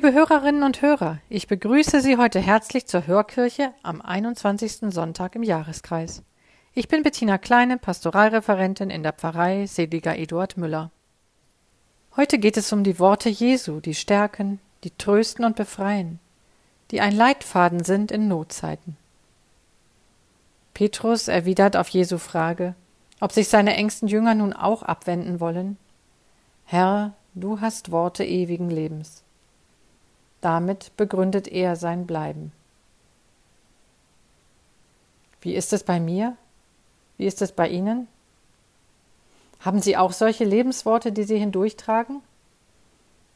Liebe Hörerinnen und Hörer, ich begrüße Sie heute herzlich zur Hörkirche am 21. Sonntag im Jahreskreis. Ich bin Bettina Kleine, Pastoralreferentin in der Pfarrei Seliger Eduard Müller. Heute geht es um die Worte Jesu, die stärken, die trösten und befreien, die ein Leitfaden sind in Notzeiten. Petrus erwidert auf Jesu Frage, ob sich seine engsten Jünger nun auch abwenden wollen. Herr, du hast Worte ewigen Lebens. Damit begründet er sein Bleiben. Wie ist es bei mir? Wie ist es bei Ihnen? Haben Sie auch solche Lebensworte, die Sie hindurchtragen?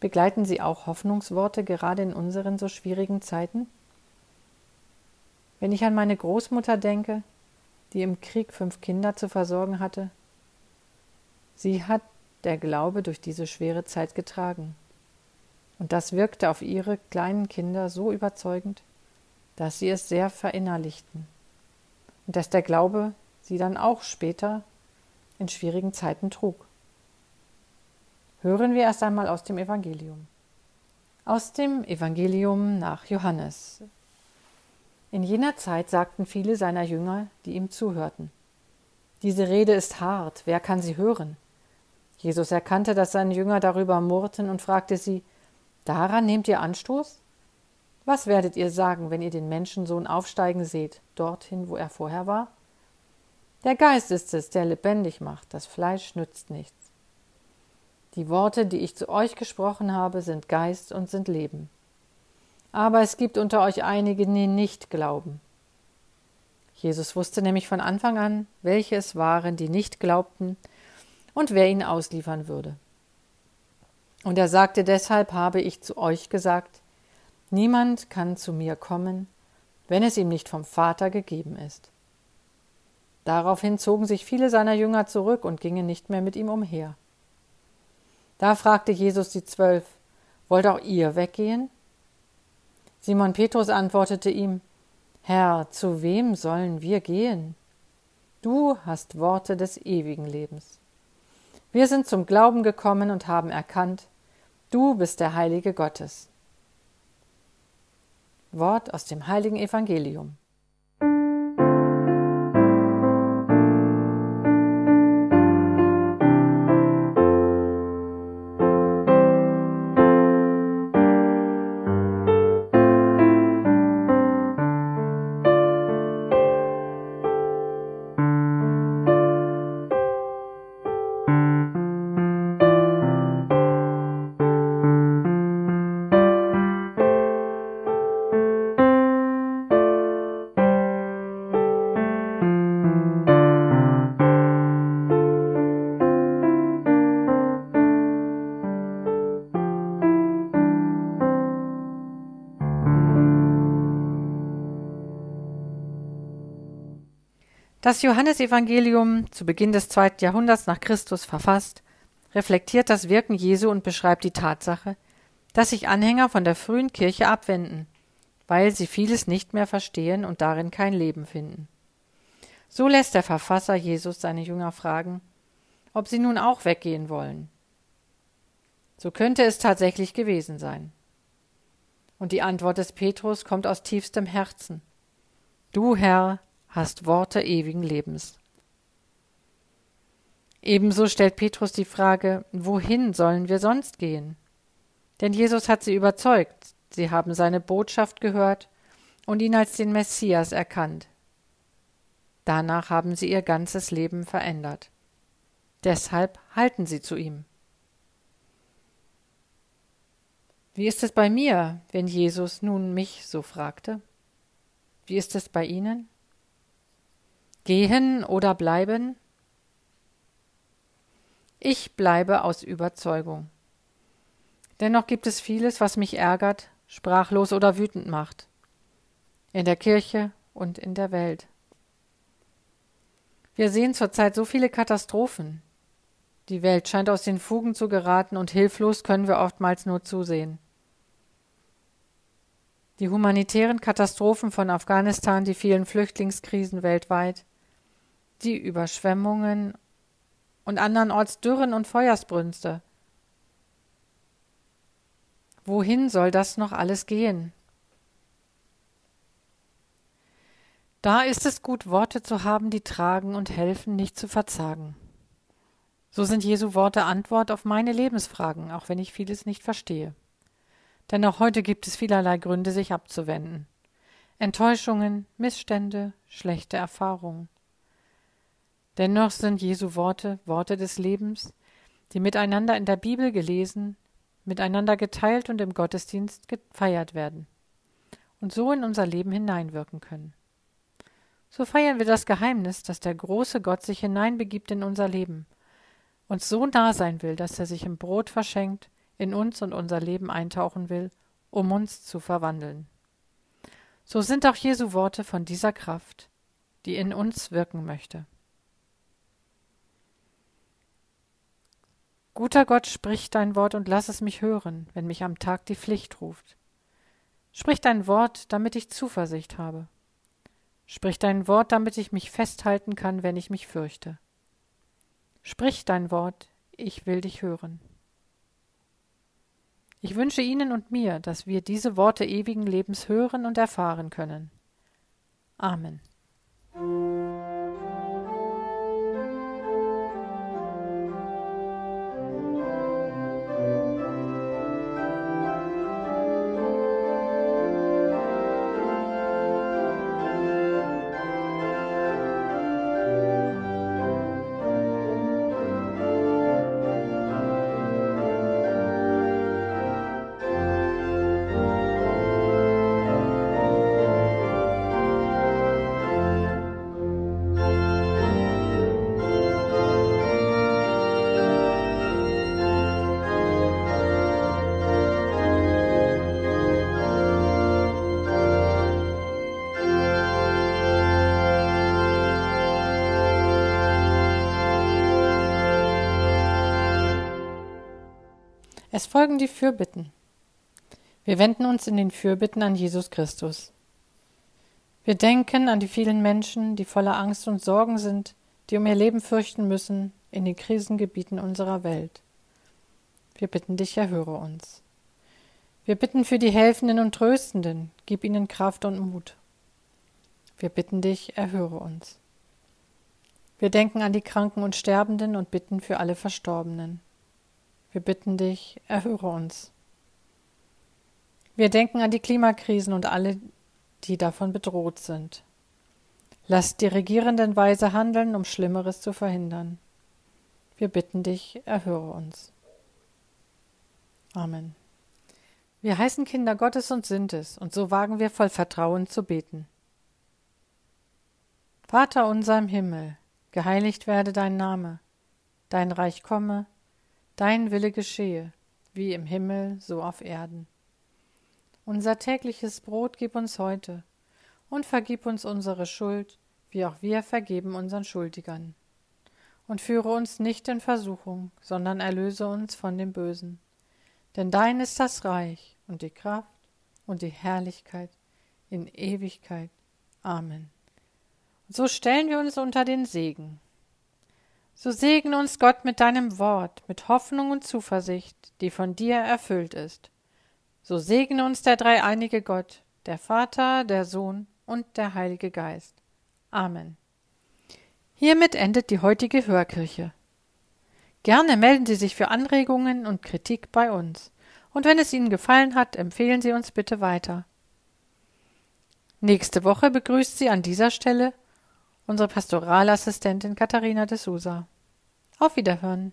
Begleiten Sie auch Hoffnungsworte gerade in unseren so schwierigen Zeiten? Wenn ich an meine Großmutter denke, die im Krieg fünf Kinder zu versorgen hatte, sie hat der Glaube durch diese schwere Zeit getragen. Und das wirkte auf ihre kleinen Kinder so überzeugend, dass sie es sehr verinnerlichten und dass der Glaube sie dann auch später in schwierigen Zeiten trug. Hören wir erst einmal aus dem Evangelium. Aus dem Evangelium nach Johannes. In jener Zeit sagten viele seiner Jünger, die ihm zuhörten, Diese Rede ist hart, wer kann sie hören? Jesus erkannte, dass seine Jünger darüber murrten und fragte sie, Daran nehmt ihr Anstoß? Was werdet ihr sagen, wenn ihr den Menschensohn aufsteigen seht, dorthin, wo er vorher war? Der Geist ist es, der lebendig macht, das Fleisch nützt nichts. Die Worte, die ich zu euch gesprochen habe, sind Geist und sind Leben. Aber es gibt unter euch einige, die nicht glauben. Jesus wusste nämlich von Anfang an, welche es waren, die nicht glaubten und wer ihn ausliefern würde. Und er sagte, deshalb habe ich zu euch gesagt, niemand kann zu mir kommen, wenn es ihm nicht vom Vater gegeben ist. Daraufhin zogen sich viele seiner Jünger zurück und gingen nicht mehr mit ihm umher. Da fragte Jesus die Zwölf, Wollt auch ihr weggehen? Simon Petrus antwortete ihm, Herr, zu wem sollen wir gehen? Du hast Worte des ewigen Lebens. Wir sind zum Glauben gekommen und haben erkannt, Du bist der Heilige Gottes. Wort aus dem heiligen Evangelium. Das Johannesevangelium, zu Beginn des zweiten Jahrhunderts nach Christus verfasst, reflektiert das Wirken Jesu und beschreibt die Tatsache, dass sich Anhänger von der frühen Kirche abwenden, weil sie vieles nicht mehr verstehen und darin kein Leben finden. So lässt der Verfasser Jesus seine Jünger fragen, ob sie nun auch weggehen wollen. So könnte es tatsächlich gewesen sein. Und die Antwort des Petrus kommt aus tiefstem Herzen. Du, Herr, hast Worte ewigen Lebens. Ebenso stellt Petrus die Frage, wohin sollen wir sonst gehen? Denn Jesus hat sie überzeugt, sie haben seine Botschaft gehört und ihn als den Messias erkannt. Danach haben sie ihr ganzes Leben verändert. Deshalb halten sie zu ihm. Wie ist es bei mir, wenn Jesus nun mich so fragte? Wie ist es bei Ihnen? Gehen oder bleiben? Ich bleibe aus Überzeugung. Dennoch gibt es vieles, was mich ärgert, sprachlos oder wütend macht. In der Kirche und in der Welt. Wir sehen zurzeit so viele Katastrophen. Die Welt scheint aus den Fugen zu geraten und hilflos können wir oftmals nur zusehen. Die humanitären Katastrophen von Afghanistan, die vielen Flüchtlingskrisen weltweit, die Überschwemmungen und andernorts Dürren und Feuersbrünste. Wohin soll das noch alles gehen? Da ist es gut, Worte zu haben, die tragen und helfen, nicht zu verzagen. So sind Jesu Worte Antwort auf meine Lebensfragen, auch wenn ich vieles nicht verstehe. Denn auch heute gibt es vielerlei Gründe, sich abzuwenden. Enttäuschungen, Missstände, schlechte Erfahrungen. Dennoch sind Jesu Worte Worte des Lebens, die miteinander in der Bibel gelesen, miteinander geteilt und im Gottesdienst gefeiert werden und so in unser Leben hineinwirken können. So feiern wir das Geheimnis, dass der große Gott sich hineinbegibt in unser Leben, uns so nah sein will, dass er sich im Brot verschenkt, in uns und unser Leben eintauchen will, um uns zu verwandeln. So sind auch Jesu Worte von dieser Kraft, die in uns wirken möchte. Guter Gott, sprich dein Wort und lass es mich hören, wenn mich am Tag die Pflicht ruft. Sprich dein Wort, damit ich Zuversicht habe. Sprich dein Wort, damit ich mich festhalten kann, wenn ich mich fürchte. Sprich dein Wort, ich will dich hören. Ich wünsche Ihnen und mir, dass wir diese Worte ewigen Lebens hören und erfahren können. Amen. Es folgen die Fürbitten. Wir wenden uns in den Fürbitten an Jesus Christus. Wir denken an die vielen Menschen, die voller Angst und Sorgen sind, die um ihr Leben fürchten müssen in den Krisengebieten unserer Welt. Wir bitten dich, erhöre uns. Wir bitten für die Helfenden und Tröstenden, gib ihnen Kraft und Mut. Wir bitten dich, erhöre uns. Wir denken an die Kranken und Sterbenden und bitten für alle Verstorbenen. Wir bitten dich, erhöre uns. Wir denken an die Klimakrisen und alle, die davon bedroht sind. Lass die Regierenden weise handeln, um Schlimmeres zu verhindern. Wir bitten dich, erhöre uns. Amen. Wir heißen Kinder Gottes und sind es, und so wagen wir voll Vertrauen zu beten. Vater unser im Himmel, geheiligt werde dein Name, dein Reich komme, Dein Wille geschehe, wie im Himmel, so auf Erden. Unser tägliches Brot gib uns heute und vergib uns unsere Schuld, wie auch wir vergeben unseren Schuldigern. Und führe uns nicht in Versuchung, sondern erlöse uns von dem Bösen. Denn dein ist das Reich und die Kraft und die Herrlichkeit in Ewigkeit. Amen. Und so stellen wir uns unter den Segen. So segne uns Gott mit deinem Wort, mit Hoffnung und Zuversicht, die von dir erfüllt ist. So segne uns der dreieinige Gott, der Vater, der Sohn und der Heilige Geist. Amen. Hiermit endet die heutige Hörkirche. Gerne melden Sie sich für Anregungen und Kritik bei uns. Und wenn es Ihnen gefallen hat, empfehlen Sie uns bitte weiter. Nächste Woche begrüßt Sie an dieser Stelle unsere Pastoralassistentin Katharina de Sousa. Auf Wiederhören.